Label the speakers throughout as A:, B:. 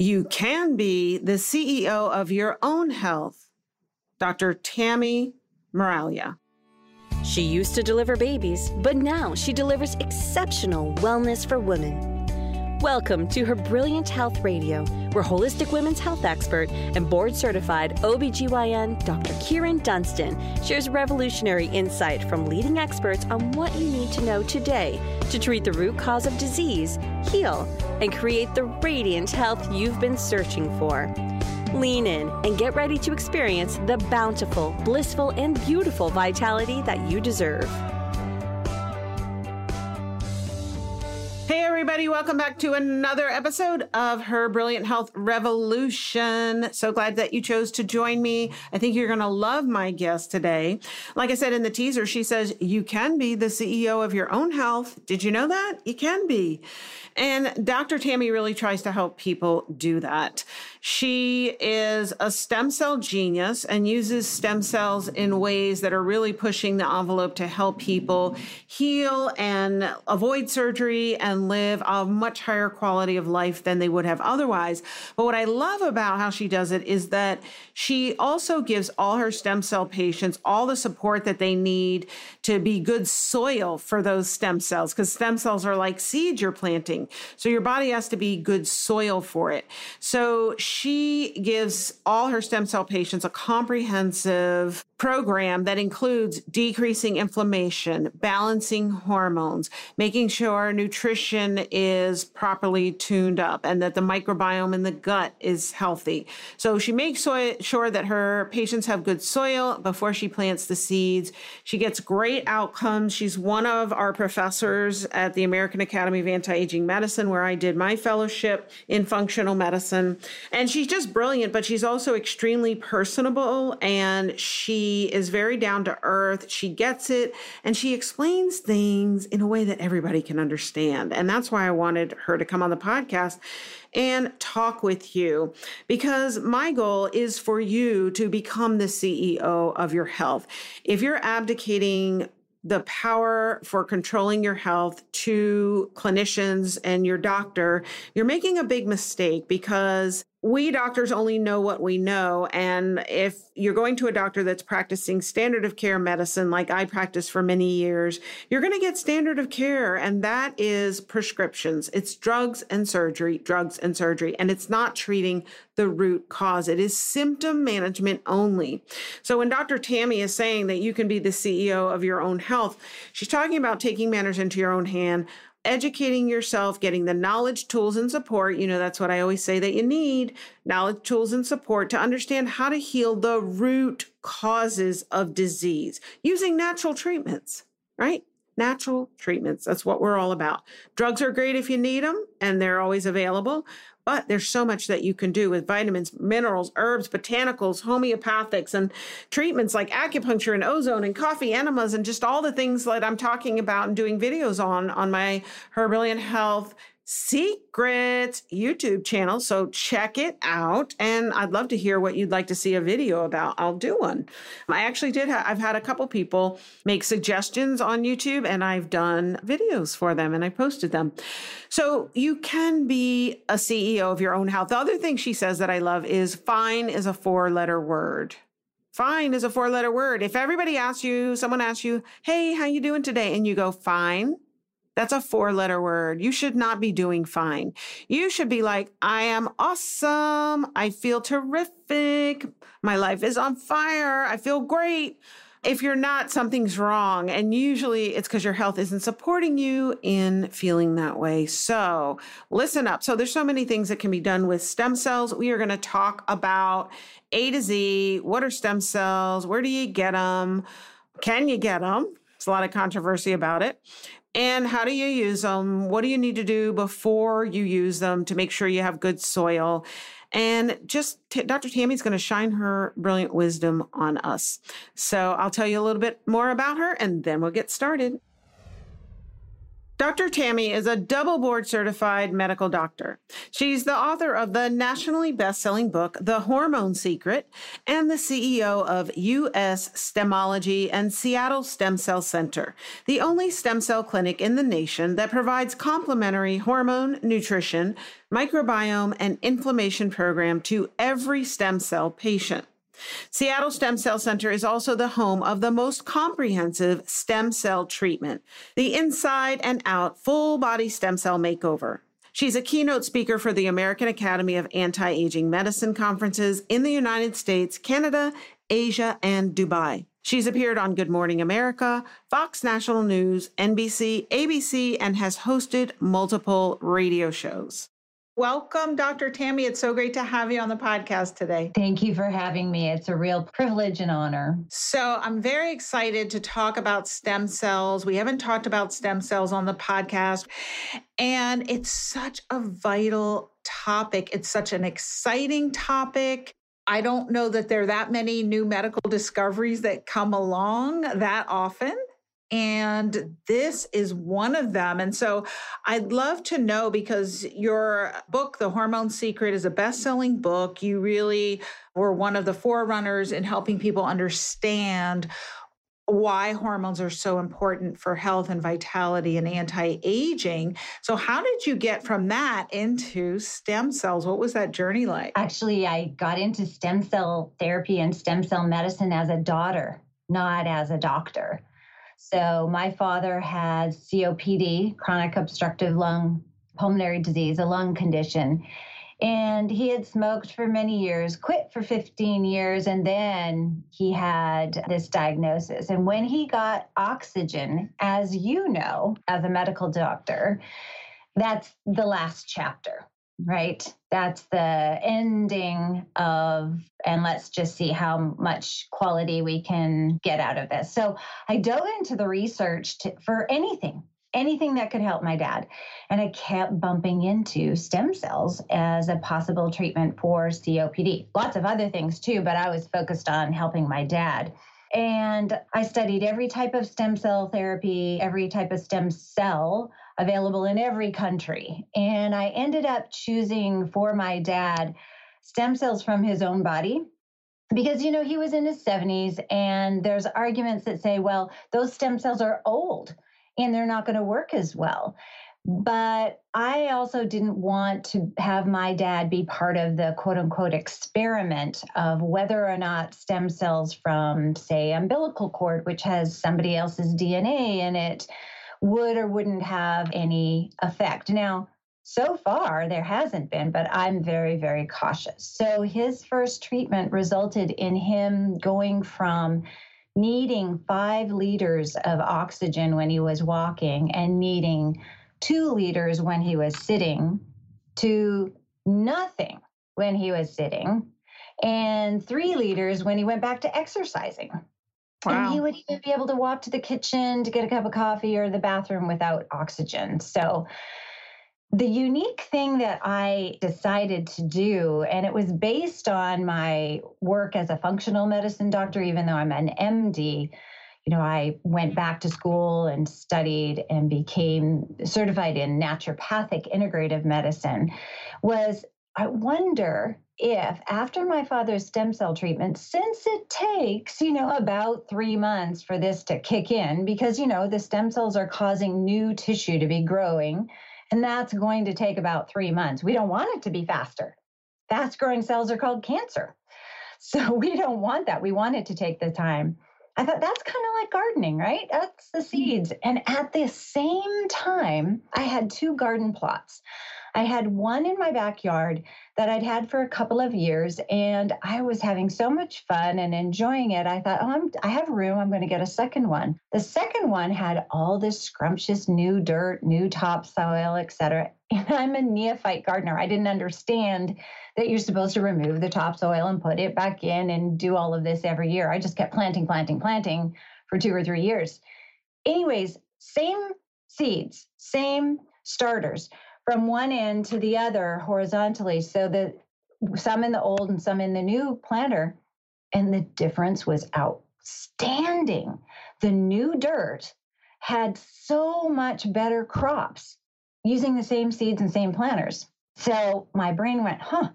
A: You can be the CEO of your own health. Dr. Tami Meraglia.
B: She used to deliver babies, but now she delivers exceptional wellness for women. Welcome to her Brilliant Health Radio, where holistic women's health expert and board certified OBGYN Dr. Kyrin Dunston shares revolutionary insight from leading experts on what you need to know today to treat the root cause of disease, heal, and create the radiant health you've been searching for. Lean in and get ready to experience the bountiful, blissful, and beautiful vitality that you deserve.
A: Hey, everybody, welcome back to another episode of Her Brilliant Health Revolution. So glad that you chose to join me. I think you're going to love my guest today. Like I said in the teaser, she says, You can be the CEO of your own health. Did you know that? You can be. And Dr. Tami really tries to help people do that. She is a stem cell genius and uses stem cells in ways that are really pushing the envelope to help people heal and avoid surgery and live a much higher quality of life than they would have otherwise. But what I love about how she does it is that she also gives all her stem cell patients all the support that they need to be good soil for those stem cells because stem cells are like seeds you're planting. So your body has to be good soil for it. So gives all her stem cell patients a comprehensive program that includes decreasing inflammation, balancing hormones, making sure nutrition is properly tuned up and that the microbiome in the gut is healthy. So she makes sure that her patients have good soil before she plants the seeds. She gets great outcomes. She's one of our professors at the American Academy of Anti-Aging Medicine where I did my fellowship in functional medicine. And she's just brilliant, but she's also extremely personable and she is very down to earth. She gets it and she explains things in a way that everybody can understand. And that's why I wanted her to come on the podcast and talk with you because my goal is for you to become the CEO of your health. If you're abdicating the power for controlling your health to clinicians and your doctor, you're making a big mistake because we doctors only know what we know. And if you're going to a doctor that's practicing standard of care medicine, like I practiced for many years, you're going to get standard of care. And that is prescriptions. It's drugs and surgery, drugs and surgery. And it's not treating the root cause. It is symptom management only. So when Dr. Tami is saying that you can be the CEO of your own health, she's talking about taking matters into your own hand, educating yourself, getting the knowledge, tools, and support. You know, that's what I always say that you need knowledge, tools, and support to understand how to heal the root causes of disease using natural treatments, right? Natural treatments. That's what we're all about. Drugs are great if you need them and they're always available. But there's so much that you can do with vitamins, minerals, herbs, botanicals, homeopathics, and treatments like acupuncture and ozone and coffee enemas and just all the things that I'm talking about and doing videos on on my Her Brilliant Health Secrets YouTube channel. So check it out. And I'd love to hear what you'd like to see a video about. I'll do one. I actually did, ha- I've had a couple people make suggestions on YouTube and I've done videos for them and I posted them. So you can be a CEO of your own health. The other thing she says that I love is fine is a four letter word. Fine is a four letter word. If everybody asks you, someone asks you, Hey, how you doing today? And you go, fine that's a four letter word. You should not be doing fine. You should be like, I am awesome. I feel terrific. My life is on fire. I feel great. If you're not, something's wrong. And usually it's because your health isn't supporting you in feeling that way. So listen up. So there's so many things that can be done with stem cells. We are going to talk about A to Z. What are stem cells? Where do you get them? Can you get them? There's a lot of controversy about it. And how do you use them? What do you need to do before you use them to make sure you have good soil? And just t- Dr. Tami's going to shine her brilliant wisdom on us. So I'll tell you a little bit more about her and then we'll get started.
C: Dr. Tami is a double board certified medical doctor. She's the author of the nationally best-selling book, The Hormone Secret, and the CEO of US Stemology and Seattle Stem Cell Center, the only stem cell clinic in the nation that provides complementary hormone, nutrition, microbiome, and inflammation program to every stem cell patient. Seattle Stem Cell Center is also the home of the most comprehensive stem cell treatment, the inside and out full body stem cell makeover. She's a keynote speaker for the American Academy of Anti Aging Medicine conferences in the United States, Canada, Asia, and Dubai. She's appeared on Good Morning America, Fox National News, NBC, ABC, and has hosted multiple radio shows. Welcome, Dr. Tami. It's so great to have you on the podcast today.
D: Thank you for having me. It's a real privilege and honor.
C: So, I'm very excited to talk about stem cells. We haven't talked about stem cells on the podcast, and it's such a vital topic. It's such an exciting topic. I don't know that there are that many new medical discoveries that come along that often. And this is one of them. And so I'd love to know because your book, The Hormone Secret, is a best selling book. You really were one of the forerunners in helping people understand why hormones are so important for health and vitality and anti aging. So, how did you get from that into stem cells? What was that journey like?
D: Actually, I got into stem cell therapy and stem cell medicine as a daughter, not as a doctor. So my father had COPD, chronic obstructive lung pulmonary disease, a lung condition. And he had smoked for many years, quit for 15 years, and then he had this diagnosis. And when he got oxygen, as you know, as a medical doctor, that's the last chapter right? That's the ending of, and let's just see how much quality we can get out of this. So I dove into the research to, for anything, anything that could help my dad. And I kept bumping into stem cells as a possible treatment for COPD. Lots of other things too, but I was focused on helping my dad. And I studied every type of stem cell therapy, every type of stem cell available in every country. And I ended up choosing for my dad stem cells from his own body because you know he was in his 70s and there's arguments that say well those stem cells are old and they're not going to work as well but I also didn't want to have my dad be part of the quote unquote experiment of whether or not stem cells from, say, umbilical cord, which has somebody else's DNA in it, would or wouldn't have any effect. Now, so far, there hasn't been, but I'm very, very cautious. So, his first treatment resulted in him going from needing five liters of oxygen when he was walking and needing two liters when he was sitting to nothing when he was sitting and three liters when he went back to exercising. Wow. And he would even be able to walk to the kitchen to get a cup of coffee or the bathroom without oxygen. So, the unique thing that I decided to do, and it was based on my work as a functional medicine doctor, even though I'm an MD, you know, I went back to school and studied and became certified in naturopathic integrative medicine, was I wonder if after my father's stem cell treatment, since it takes, you know, about three months for this to kick in, because, you know, the stem cells are causing new tissue to be growing, and that's going to take about three months. We don't want it to be faster. Fast growing cells are called cancer. So we don't want that. We want it to take the time. I thought that's kind of like gardening, right? That's the mm-hmm. seeds. And at the same time, I had two garden plots. I had one in my backyard that I'd had for a couple of years, and I was having so much fun and enjoying it. I thought, oh, I'm, I have room. I'm going to get a second one. The second one had all this scrumptious new dirt, new topsoil, etc. And I'm a neophyte gardener. I didn't understand that you're supposed to remove the topsoil and put it back in and do all of this every year. I just kept planting, planting, planting for two or three years. Anyways, same seeds, same starters from one end to the other horizontally so that some in the old and some in the new planter and the difference was outstanding the new dirt had so much better crops using the same seeds and same planters. So my brain went, huh,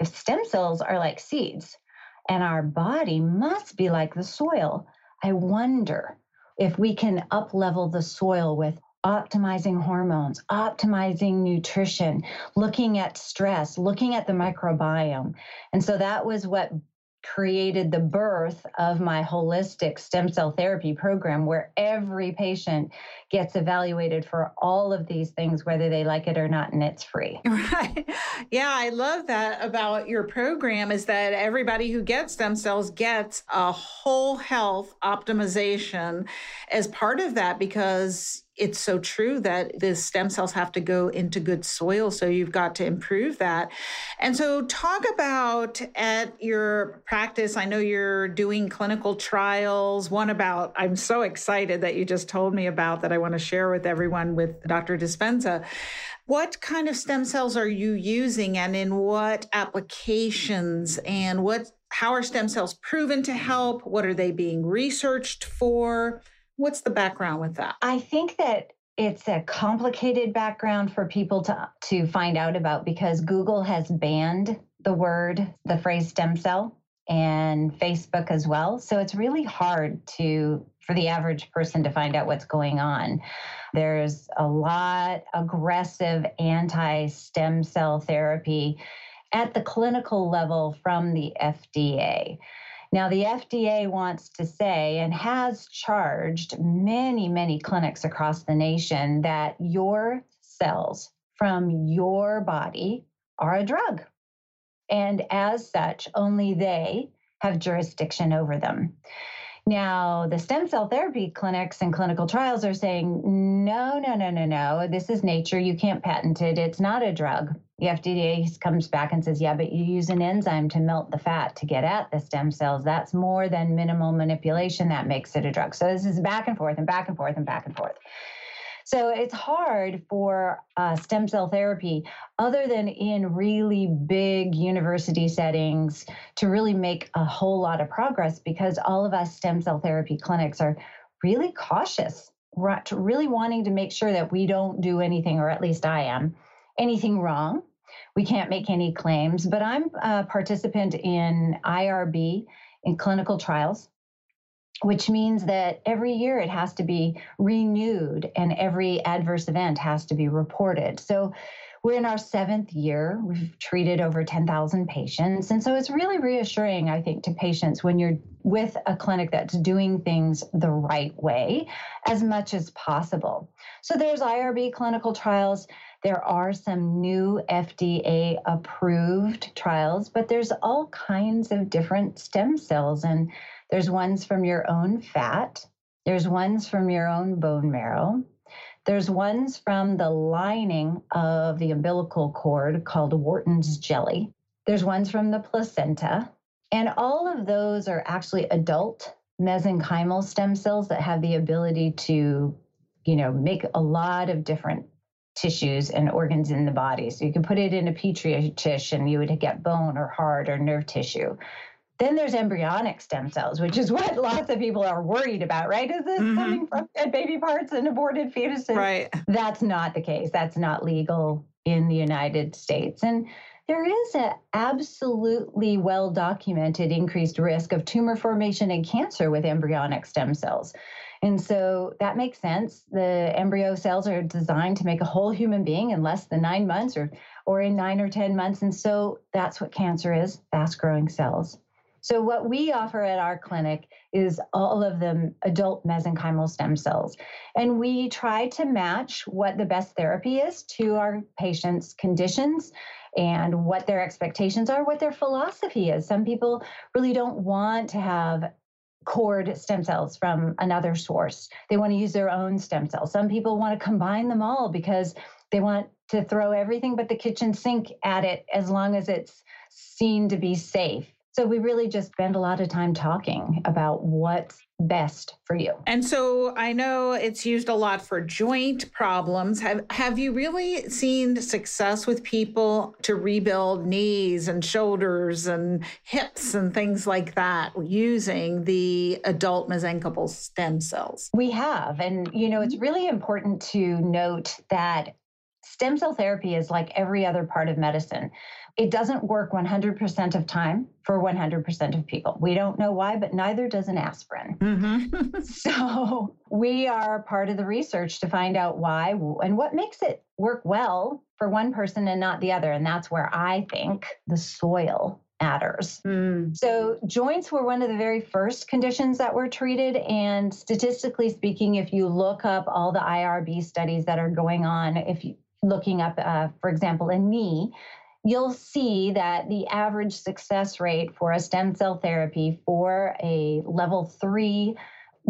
D: if stem cells are like seeds and our body must be like the soil, I wonder if we can up level the soil with optimizing hormones, optimizing nutrition, looking at stress, looking at the microbiome. And so that was what created the birth of my holistic stem cell therapy program where every patient gets evaluated for all of these things whether they like it or not and it's free
C: right yeah i love that about your program is that everybody who gets stem cells gets a whole health optimization as part of that because it's so true that the stem cells have to go into good soil. So you've got to improve that. And so, talk about at your practice. I know you're doing clinical trials. One about, I'm so excited that you just told me about that I want to share with everyone with Dr. Dispenza. What kind of stem cells are you using and in what applications and what how are stem cells proven to help? What are they being researched for? What's the background with that?
D: I think that it's a complicated background for people to to find out about because Google has banned the word, the phrase stem cell and Facebook as well. So it's really hard to for the average person to find out what's going on. There's a lot aggressive anti-stem cell therapy at the clinical level from the FDA. Now, the FDA wants to say and has charged many, many clinics across the nation that your cells from your body are a drug. And as such, only they have jurisdiction over them. Now, the stem cell therapy clinics and clinical trials are saying, no, no, no, no, no. This is nature. You can't patent it. It's not a drug. The FDA comes back and says, yeah, but you use an enzyme to melt the fat to get at the stem cells. That's more than minimal manipulation. That makes it a drug. So this is back and forth and back and forth and back and forth. So it's hard for uh, stem cell therapy, other than in really big university settings, to really make a whole lot of progress because all of us stem cell therapy clinics are really cautious, really wanting to make sure that we don't do anything, or at least I am, anything wrong. We can't make any claims, but I'm a participant in IRB in clinical trials which means that every year it has to be renewed and every adverse event has to be reported. So we're in our seventh year. We've treated over 10,000 patients. And so it's really reassuring, I think, to patients when you're with a clinic that's doing things the right way as much as possible. So there's IRB clinical trials. There are some new FDA approved trials, but there's all kinds of different stem cells and there's ones from your own fat, there's ones from your own bone marrow, there's ones from the lining of the umbilical cord called Wharton's jelly. There's ones from the placenta. And all of those are actually adult mesenchymal stem cells that have the ability to, you know, make a lot of different tissues and organs in the body. So you can put it in a petri dish and you would get bone or heart or nerve tissue. Then there's embryonic stem cells, which is what lots of people are worried about, right? Is this mm-hmm. coming from dead baby parts and aborted fetuses?
C: Right.
D: That's not the case. That's not legal in the United States. And there is an absolutely well documented increased risk of tumor formation and cancer with embryonic stem cells. And so that makes sense. The embryo cells are designed to make a whole human being in less than nine months or, or in nine or 10 months. And so that's what cancer is fast growing cells. So, what we offer at our clinic is all of the adult mesenchymal stem cells. And we try to match what the best therapy is to our patients' conditions and what their expectations are, what their philosophy is. Some people really don't want to have cord stem cells from another source. They want to use their own stem cells. Some people want to combine them all because they want to throw everything but the kitchen sink at it as long as it's seen to be safe So we really just spend a lot of time talking about what's best for you.
C: And so I know it's used a lot for joint problems. Have have you really seen success with people to rebuild knees and shoulders and hips and things like that using the adult mesenchymal stem cells?
D: We have. And you know, it's mm-hmm. really important to note that stem cell therapy is like every other part of medicine. It doesn't work 100% of time for 100% of people. We don't know why, but neither does an aspirin. Mm-hmm. so we are part of the research to find out why and what makes it work well for one person and not the other. And that's where I think the soil matters. Mm. So, joints were one of the very first conditions that were treated. And statistically speaking, if you look up all the IRB studies that are going on, if you looking up, uh, for example, a knee, you'll see that the average success rate for a stem cell therapy for a level three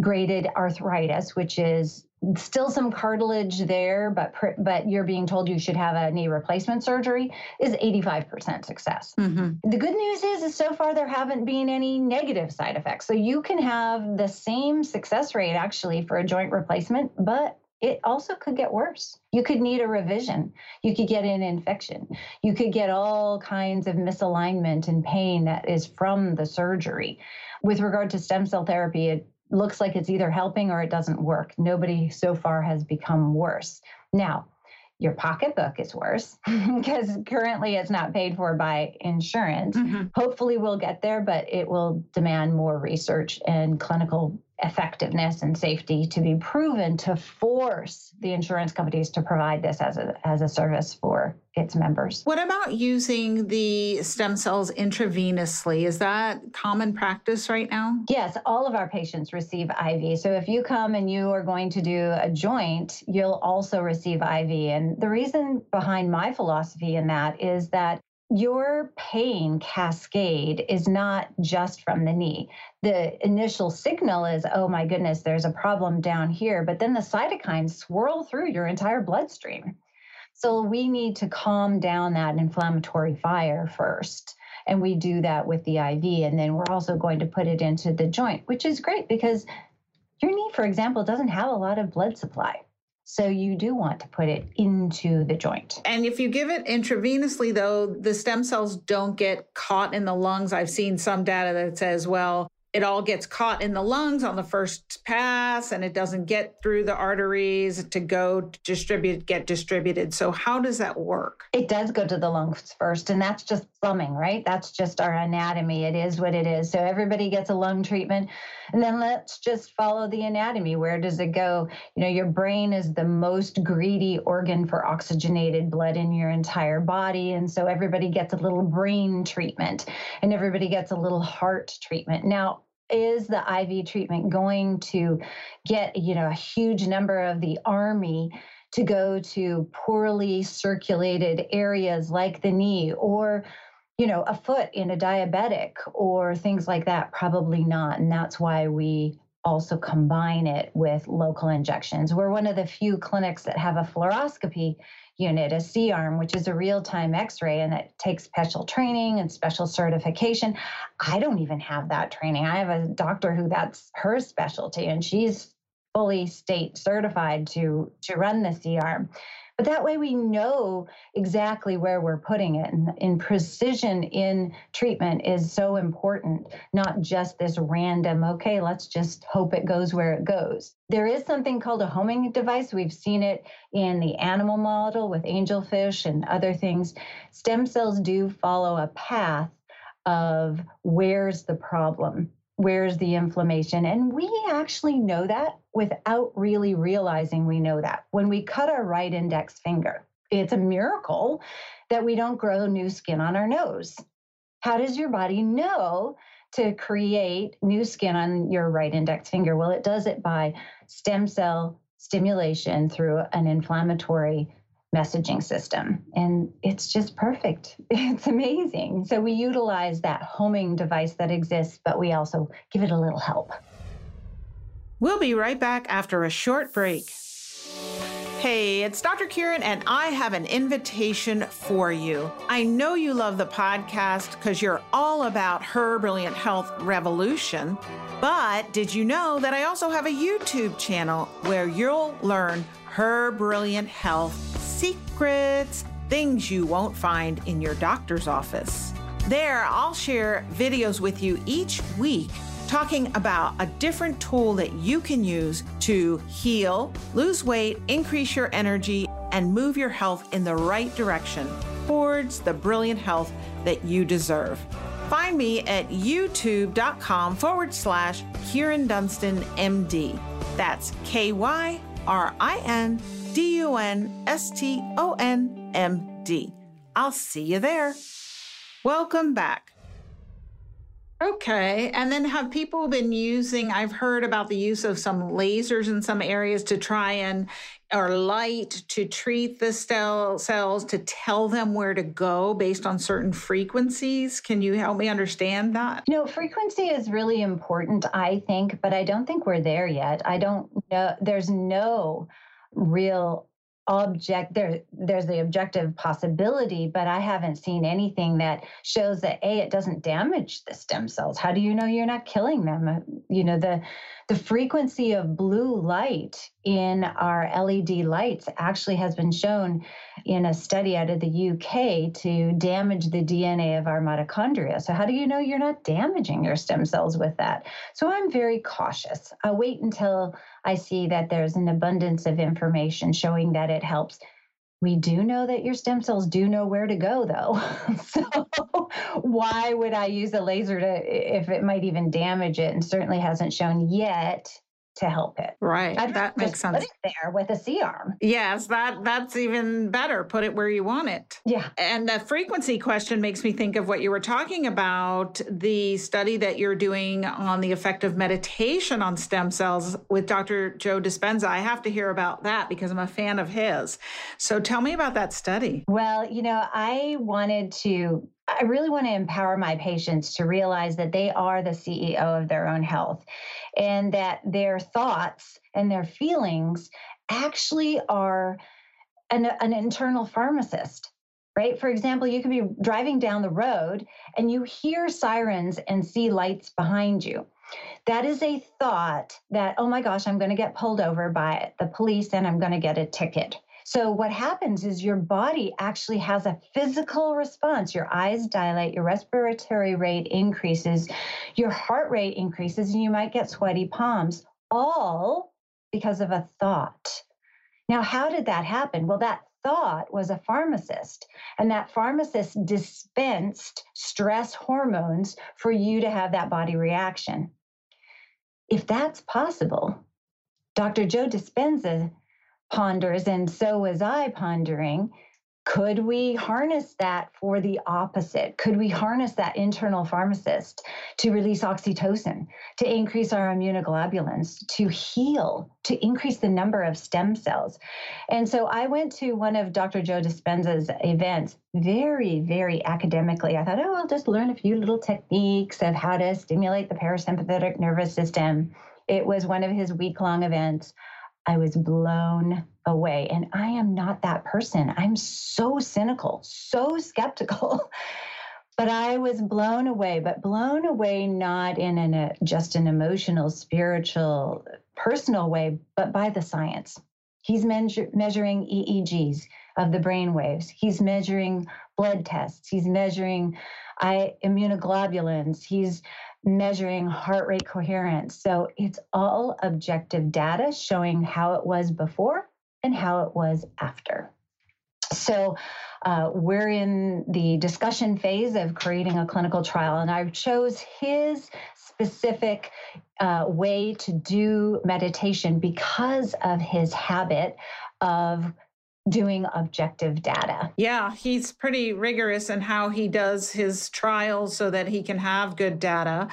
D: graded arthritis, which is still some cartilage there, but but you're being told you should have a knee replacement surgery, is 85% success. Mm-hmm. The good news is, is so far there haven't been any negative side effects. So you can have the same success rate actually for a joint replacement, but it also could get worse. You could need a revision. You could get an infection. You could get all kinds of misalignment and pain that is from the surgery. With regard to stem cell therapy, it looks like it's either helping or it doesn't work. Nobody so far has become worse. Now, your pocketbook is worse because currently it's not paid for by insurance. Mm-hmm. Hopefully, we'll get there, but it will demand more research and clinical effectiveness and safety to be proven to force the insurance companies to provide this as a, as a service for its members.
C: What about using the stem cells intravenously? Is that common practice right now?
D: Yes, all of our patients receive IV. So if you come and you are going to do a joint, you'll also receive IV. And the reason behind my philosophy in that is that your pain cascade is not just from the knee. The initial signal is, oh my goodness, there's a problem down here, but then the cytokines swirl through your entire bloodstream. So we need to calm down that inflammatory fire first. And we do that with the IV. And then we're also going to put it into the joint, which is great because your knee, for example, doesn't have a lot of blood supply. So you do want to put it into the joint.
C: And if you give it intravenously, though, the stem cells don't get caught in the lungs. I've seen some data that says, well, it all gets caught in the lungs on the first pass and it doesn't get through the arteries to go distribute get distributed. So how does that work?
D: It does go to the lungs first and that's just plumbing right? That's just our anatomy. It is what it is. So everybody gets a lung treatment and then let's just follow the anatomy. Where does it go? You know your brain is the most greedy organ for oxygenated blood in your entire body. And so everybody gets a little brain treatment and everybody gets a little heart treatment. Now is the IV treatment going to get, you know, a huge number of the army to go to poorly circulated areas like the knee or you know, a foot in a diabetic or things like that? Probably not. And that's why we also combine it with local injections. We're one of the few clinics that have a fluoroscopy unit, a C arm, which is a real time x ray, and that takes special training and special certification. I don't even have that training. I have a doctor who that's her specialty, and she's fully state certified to to run the C arm. But that way we know exactly where we're putting it. And, and precision in treatment is so important, not just this random, okay, let's just hope it goes where it goes. There is something called a homing device. We've seen it in the animal model with angelfish and other things. Stem cells do follow a path of where's the problem where's the inflammation? And we actually know that without really realizing we know that. When we cut our right index finger, it's a miracle that we don't grow new skin on our nose. How does your body know to create new skin on your right index finger? Well, it does it by stem cell stimulation through an inflammatory messaging system. And it's just perfect. It's amazing. So we utilize that homing device that exists, but we also give it a little help.
C: We'll be right back after a short break. Hey, it's Dr. Kyrin, and I have an invitation for you. I know you love the podcast because you're all about her brilliant health revolution. But did you know that I also have a YouTube channel where you'll learn her brilliant health secrets, things you won't find in your doctor's office? There, I'll share videos with you each week talking about a different tool that you can use to heal, lose weight, increase your energy, and move your health in the right direction towards the brilliant health that you deserve. Find me at youtube.com forward slash Kyrin Dunston MD. That's K Y R I N D U N S T O N M D. I'll see you there. Welcome back. Okay. And then have people been using, I've heard about the use of some lasers in some areas to try and, or light to treat the cell cells to tell them where to go based on certain frequencies. Can you help me understand that?
D: You know, frequency is really important, I think, but I don't think we're there yet. I don't know, there's no real object there there's the objective possibility but i haven't seen anything that shows that a it doesn't damage the stem cells. How do you know you're not killing them? Uh, you know the the frequency of blue light in our led lights actually has been shown in a study out of the uk to damage the dna of our mitochondria so how do you know you're not damaging your stem cells with that so i'm very cautious i'll wait until I see that there's an abundance of information showing that it helps. We do know that your stem cells do know where to go, though. so, why would I use a laser to, if it might even damage it? And certainly hasn't shown yet to help it.
C: Right. I'd that makes sense.
D: Put it there with a C arm.
C: Yes, that that's even better. Put it where you want it.
D: Yeah.
C: And the frequency question makes me think of what you were talking about, the study that you're doing on the effect of meditation on stem cells with Dr. Joe Dispenza. I have to hear about that because I'm a fan of his. So tell me about that study.
D: Well, you know, I wanted to I really want to empower my patients to realize that they are the CEO of their own health and that their thoughts and their feelings actually are an, an internal pharmacist right? For example, you could be driving down the road and you hear sirens and see lights behind you. That is a thought that, oh my gosh, I'm going to get pulled over by the police and I'm going to get a ticket. So, what happens is your body actually has a physical response. Your eyes dilate, your respiratory rate increases, your heart rate increases, and you might get sweaty palms, all because of a thought. Now, how did that happen? Well, that thought was a pharmacist, and that pharmacist dispensed stress hormones for you to have that body reaction. If that's possible, Dr. Joe Dispenza ponders, and so was I pondering. Could we harness that for the opposite? Could we harness that internal pharmacist to release oxytocin, to increase our immunoglobulins, to heal, to increase the number of stem cells? And so I went to one of Dr. Joe Dispenza's events very, very academically. I thought, oh, I'll just learn a few little techniques of how to stimulate the parasympathetic nervous system. It was one of his week long events. I was blown away. And I am not that person. I'm so cynical, so skeptical. but I was blown away, but blown away not in an, a, just an emotional, spiritual, personal way, but by the science. He's measure, measuring EEGs of the brain waves. He's measuring blood tests. He's measuring I, immunoglobulins. He's measuring heart rate coherence. So it's all objective data showing how it was before and how it was after. So uh, we're in the discussion phase of creating a clinical trial, and I chose his specific uh, way to do meditation because of his habit of doing objective data.
C: Yeah, he's pretty rigorous in how he does his trials so that he can have good data.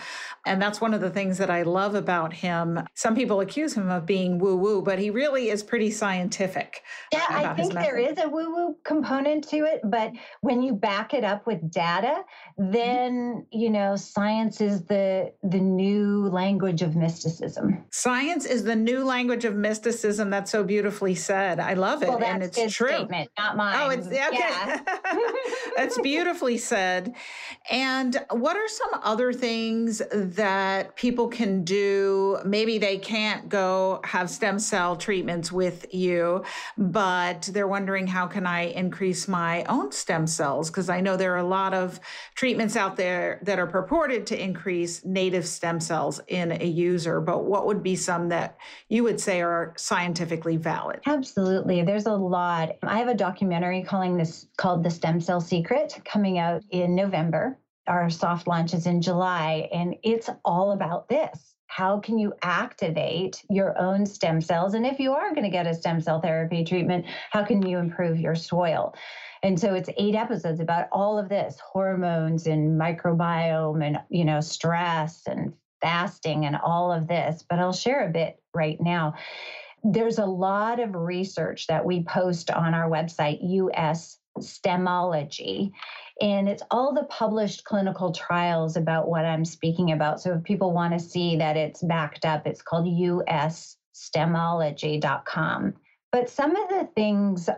C: And that's one of the things that I love about him. Some people accuse him of being woo woo, but he really is pretty scientific.
D: Yeah, I think there is a woo woo component to it. But when you back it up with data, then, you know, science is the, the new language of mysticism.
C: Science is the new language of mysticism. That's so beautifully said. I love it.
D: Well, and it's his
C: true.
D: statement, not mine.
C: Oh, it's okay. Yeah. That's beautifully said. And what are some other things that people can do? Maybe they can't go have stem cell treatments with you, but they're wondering how can I increase my own stem cells? Because I know there are a lot of treatments out there that are purported to increase native stem cells in a user, but what would be some that you would say are scientifically valid?
D: Absolutely. There's a lot I have a documentary calling this called The Stem Cell Secret coming out in November. Our soft launch is in July, and it's all about this. How can you activate your own stem cells? And if you are going to get a stem cell therapy treatment, how can you improve your soil? And so it's eight episodes about all of this hormones and microbiome and, you know, stress and fasting and all of this. But I'll share a bit right now there's a lot of research that we post on our website, US Stemology, and it's all the published clinical trials about what I'm speaking about. So if people want to see that it's backed up, it's called usstemology.com. But some of the things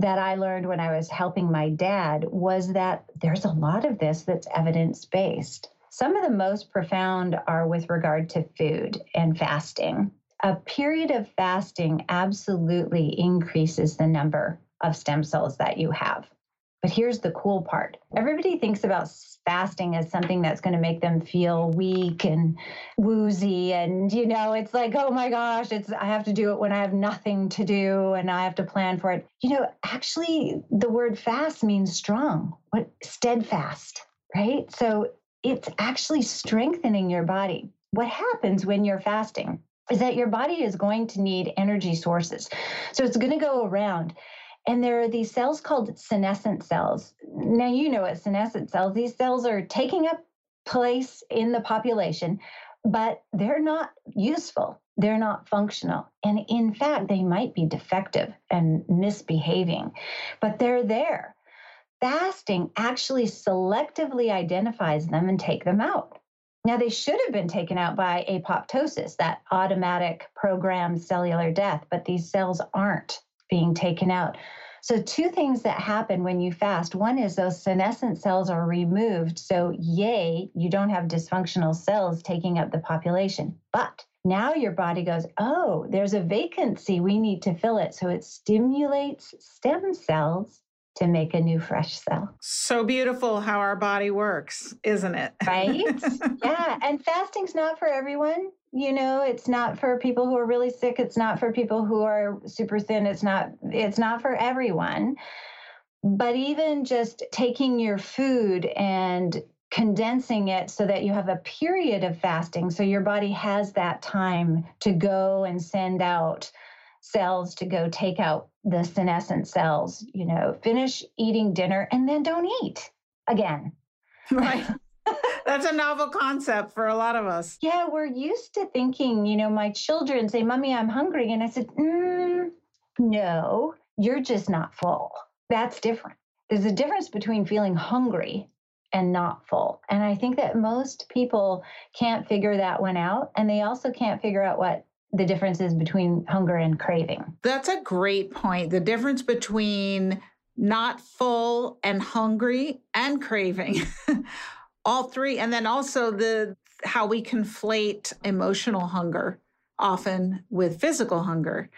D: that I learned when I was helping my dad was that there's a lot of this that's evidence based. Some of the most profound are with regard to food and fasting a period of fasting absolutely increases the number of stem cells that you have. But here's the cool part everybody thinks about fasting as something that's going to make them feel weak and woozy. And, you know, it's like, oh my gosh, it's, I have to do it when I have nothing to do and I have to plan for it. You know, actually, the word fast means strong, what steadfast, right? So it's actually strengthening your body. What happens when you're fasting? Is that your body is going to need energy sources. So it's going to go around. And there are these cells called senescent cells. Now, you know what senescent cells, these cells are taking up place in the population, but they're not useful. They're not functional. And in fact, they might be defective and misbehaving, but they're there. Fasting actually selectively identifies them and take them out. Now, they should have been taken out by apoptosis, that automatic programmed cellular death, but these cells aren't being taken out. So, two things that happen when you fast one is those senescent cells are removed. So, yay, you don't have dysfunctional cells taking up the population. But now your body goes, oh, there's a vacancy. We need to fill it. So, it stimulates stem cells to make a new fresh cell.
C: So beautiful how our body works, isn't it?
D: Right? yeah. And fasting's not for everyone. You know, it's not for people who are really sick. It's not for people who are super thin. It's not, it's not for everyone. But even just taking your food and condensing it so that you have a period of fasting so your body has that time to go and send out cells to go take out the senescent cells, you know, finish eating dinner and then don't eat again.
C: Right. That's a novel concept for a lot of us.
D: Yeah, we're used to thinking, you know, my children say, Mommy, I'm hungry. And I said, mm, No, you're just not full. That's different. There's a difference between feeling hungry and not full. And I think that most people can't figure that one out. And they also can't figure out what the differences between hunger and craving.
C: That's a great point. The difference between not full and hungry and craving. All three and then also the how we conflate emotional hunger often with physical hunger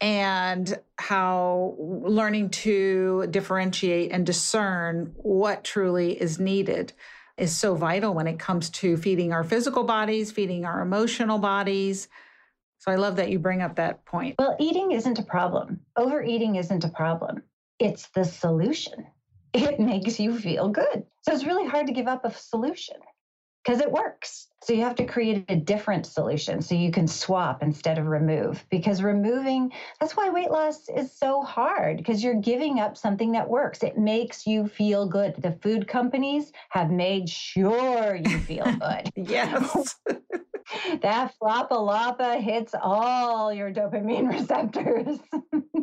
C: and how learning to differentiate and discern what truly is needed is so vital when it comes to feeding our physical bodies, feeding our emotional bodies, so I love that you bring up that point.
D: Well, eating isn't a problem. Overeating isn't a problem. It's the solution. It makes you feel good. So it's really hard to give up a solution. because it works. So you have to create a different solution so you can swap instead of remove because removing that's why weight loss is so hard because you're giving up something that works. It makes you feel good. The food companies have made sure you feel good.
C: yes.
D: that floppa loppa hits all your dopamine receptors.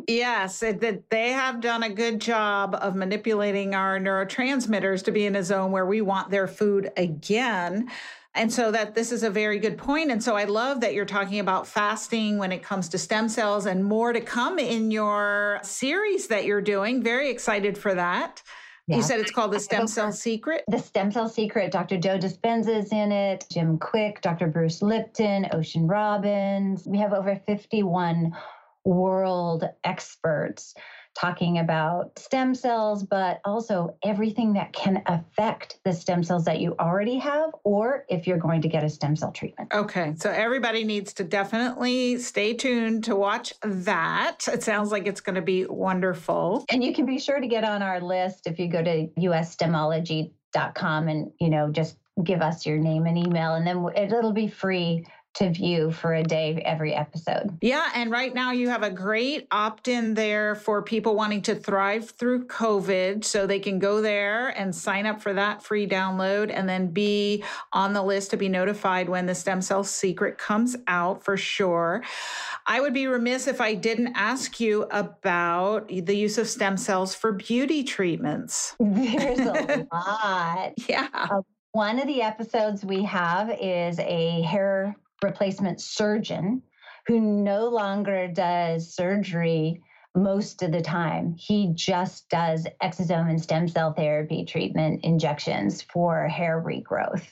C: yes, that they have done a good job of manipulating our neurotransmitters to be in a zone where we want their food again. And so that this is a very good point. And so I love that you're talking about fasting when it comes to stem cells and more to come in your series that you're doing. Very excited for that. Yeah. You said it's called the Stem Cell Secret?
D: The Stem Cell Secret. Dr. Joe Dispenza is in it, Jim Kwik, Dr. Bruce Lipton, Ocean Robbins. We have over 51 world experts talking about stem cells, but also everything that can affect the stem cells that you already have, or if you're going to get a stem cell treatment.
C: Okay. So everybody needs to definitely stay tuned to watch that. It sounds like it's going to be wonderful.
D: And you can be sure to get on our list if you go to usstemology.com and, you know, just give us your name and email, and then it'll be free to view for a day every episode.
C: Yeah. And right now you have a great opt in there for people wanting to thrive through COVID. So they can go there and sign up for that free download and then be on the list to be notified when the stem cell secret comes out for sure. I would be remiss if I didn't ask you about the use of stem cells for beauty treatments.
D: There's a lot.
C: yeah. Uh,
D: one of the episodes we have is a hair replacement surgeon who no longer does surgery most of the time. He just does exosome and stem cell therapy treatment injections for hair regrowth.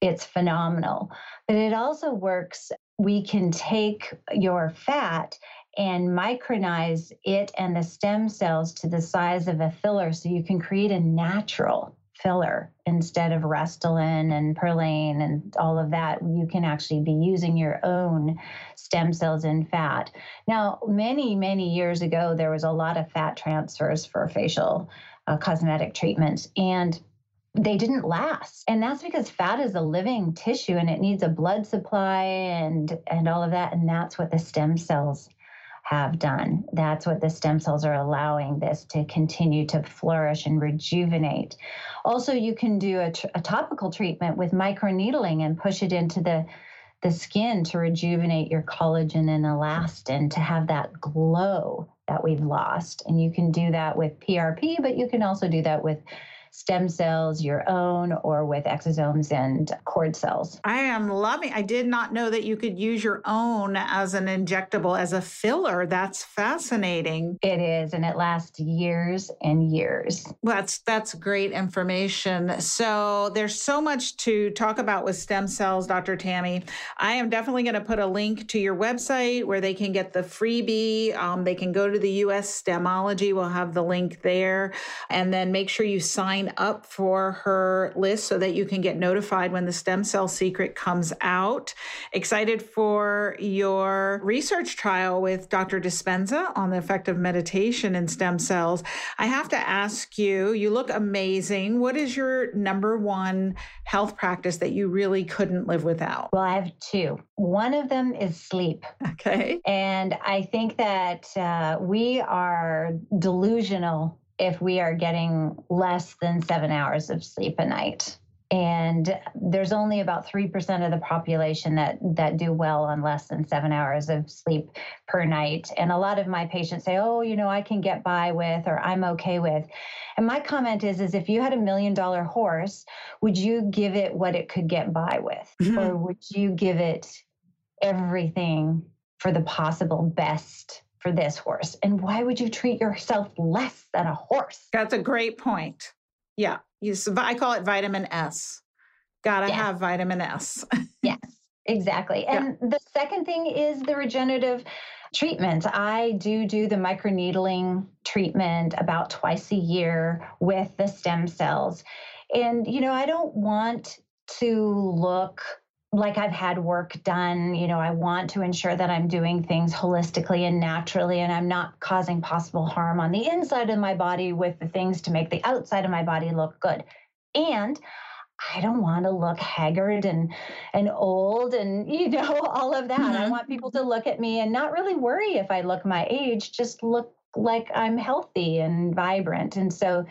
D: It's phenomenal. But it also works. We can take your fat and micronize it and the stem cells to the size of a filler so you can create a natural filler instead of Restylane and Perlane and all of that. You can actually be using your own stem cells and fat. Now, many, many years ago, there was a lot of fat transfers for facial uh, cosmetic treatments. And they didn't last and that's because fat is a living tissue and it needs a blood supply and and all of that and that's what the stem cells have done. That's what the stem cells are allowing this to continue to flourish and rejuvenate. Also, you can do a, a topical treatment with microneedling and push it into the the skin to rejuvenate your collagen and elastin to have that glow that we've lost. And you can do that with PRP, but you can also do that with stem cells, your own, or with exosomes and cord cells.
C: I am loving. I did not know that you could use your own as an injectable as a filler. That's fascinating.
D: It is, and it lasts years and years.
C: That's that's great information. So there's so much to talk about with stem cells, Dr. Tami. I am definitely going to put a link to your website where they can get the freebie. Um, they can go to the US Stemology. We'll have the link there, and then make sure you sign sign up for her list so that you can get notified when the stem cell secret comes out. Excited for your research trial with Dr. Dispenza on the effect of meditation and stem cells. I have to ask you, you look amazing. What is your number one health practice that you really couldn't live without?
D: Well, I have two. One of them is sleep.
C: Okay.
D: And I think that uh, we are delusional if we are getting less than seven hours of sleep a night. And there's only about 3% of the population that, that do well on less than seven hours of sleep per night. And a lot of my patients say, oh, you know, I can get by with or I'm okay with. And my comment is, is if you had a million dollar horse, would you give it what it could get by with? Mm-hmm. Or would you give it everything for the possible best for this horse? And why would you treat yourself less than a horse?
C: That's a great point. Yeah. You, I call it vitamin S. Gotta yes. have vitamin S.
D: yes, exactly. And yeah. the second thing is the regenerative treatment. I do do the microneedling treatment about twice a year with the stem cells. And, you know, I don't want to look like I've had work done. You know, I want to ensure that I'm doing things holistically and naturally, and I'm not causing possible harm on the inside of my body with the things to make the outside of my body look good. And I don't want to look haggard and and old and you know all of that. Mm-hmm. I want people to look at me and not really worry if I look my age, just look like I'm healthy and vibrant. And so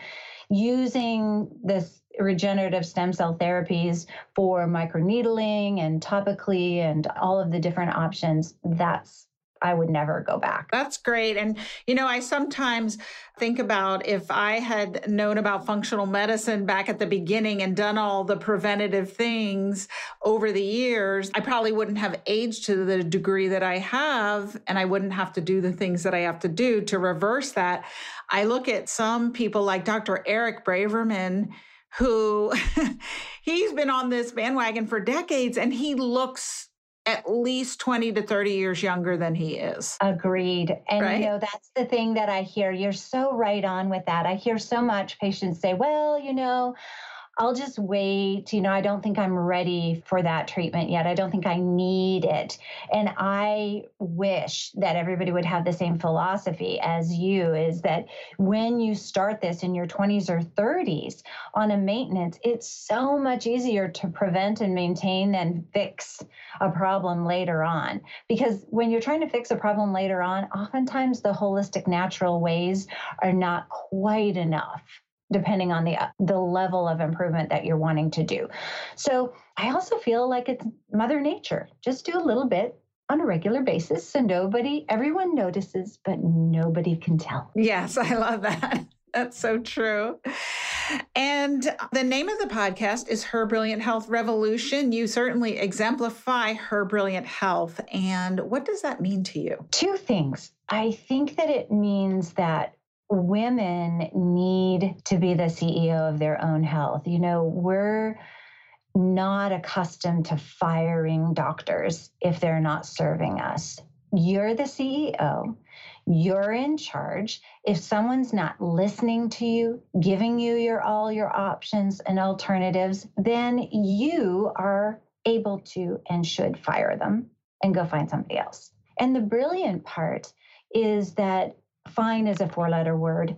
D: using this regenerative stem cell therapies for microneedling and topically and all of the different options, that's I would never go back.
C: That's great. And, you know, I sometimes think about if I had known about functional medicine back at the beginning and done all the preventative things over the years, I probably wouldn't have aged to the degree that I have. And I wouldn't have to do the things that I have to do to reverse that. I look at some people like Dr. Eric Braverman who he's been on this bandwagon for decades and he looks at least 20 to 30 years younger than he is.
D: Agreed. And right? you know, that's the thing that I hear. You're so right on with that. I hear so much patients say, well, you know, I'll just wait. You know, I don't think I'm ready for that treatment yet. I don't think I need it. And I wish that everybody would have the same philosophy as you is that when you start this in your 20s or 30s on a maintenance, it's so much easier to prevent and maintain than fix a problem later on. Because when you're trying to fix a problem later on, oftentimes the holistic natural ways are not quite enough depending on the uh, the level of improvement that you're wanting to do. So, I also feel like it's mother nature. Just do a little bit on a regular basis so nobody everyone notices but nobody can tell.
C: Yes, I love that. That's so true. And the name of the podcast is Her Brilliant Health Revolution. You certainly exemplify her brilliant health. And what does that mean to you?
D: Two things. I think that it means that women need to be the CEO of their own health. You know, we're not accustomed to firing doctors if they're not serving us. You're the CEO. You're in charge. If someone's not listening to you, giving you your all your options and alternatives, then you are able to and should fire them and go find somebody else. And the brilliant part is that fine is a four letter word.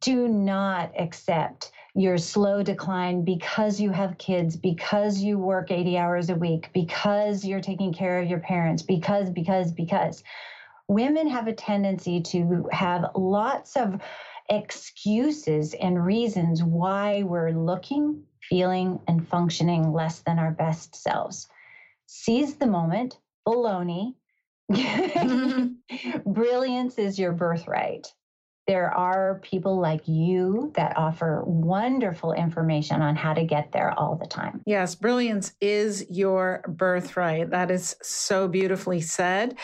D: Do not accept your slow decline because you have kids, because you work 80 hours a week, because you're taking care of your parents, because, because, because. Women have a tendency to have lots of excuses and reasons why we're looking, feeling, and functioning less than our best selves. Seize the moment, baloney, Brilliance is your birthright. There are people like you that offer wonderful information on how to get there all the time.
C: Yes, brilliance is your birthright. That is so beautifully said.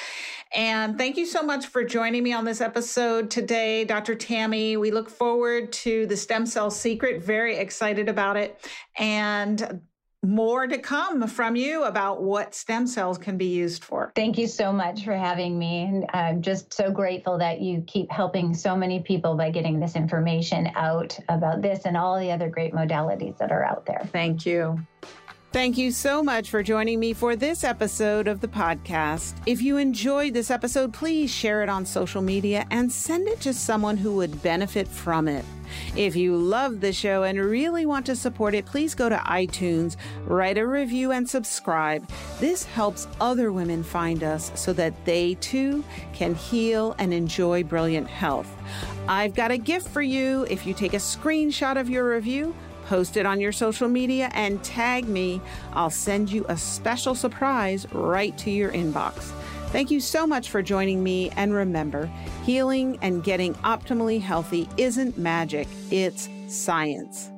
C: And thank you so much for joining me on this episode today, Dr. Tami. We look forward to the stem cell secret, very excited about it. And more to come from you about what stem cells can be used for.
D: Thank you so much for having me. And I'm just so grateful that you keep helping so many people by getting this information out about this and all the other great modalities that are out there.
C: Thank you. Thank you so much for joining me for this episode of the podcast. If you enjoyed this episode, please share it on social media and send it to someone who would benefit from it. If you love the show and really want to support it, please go to iTunes, write a review, and subscribe. This helps other women find us so that they too can heal and enjoy brilliant health. I've got a gift for you if you take a screenshot of your review post it on your social media, and tag me. I'll send you a special surprise right to your inbox. Thank you so much for joining me. And remember, healing and getting optimally healthy isn't magic, it's science.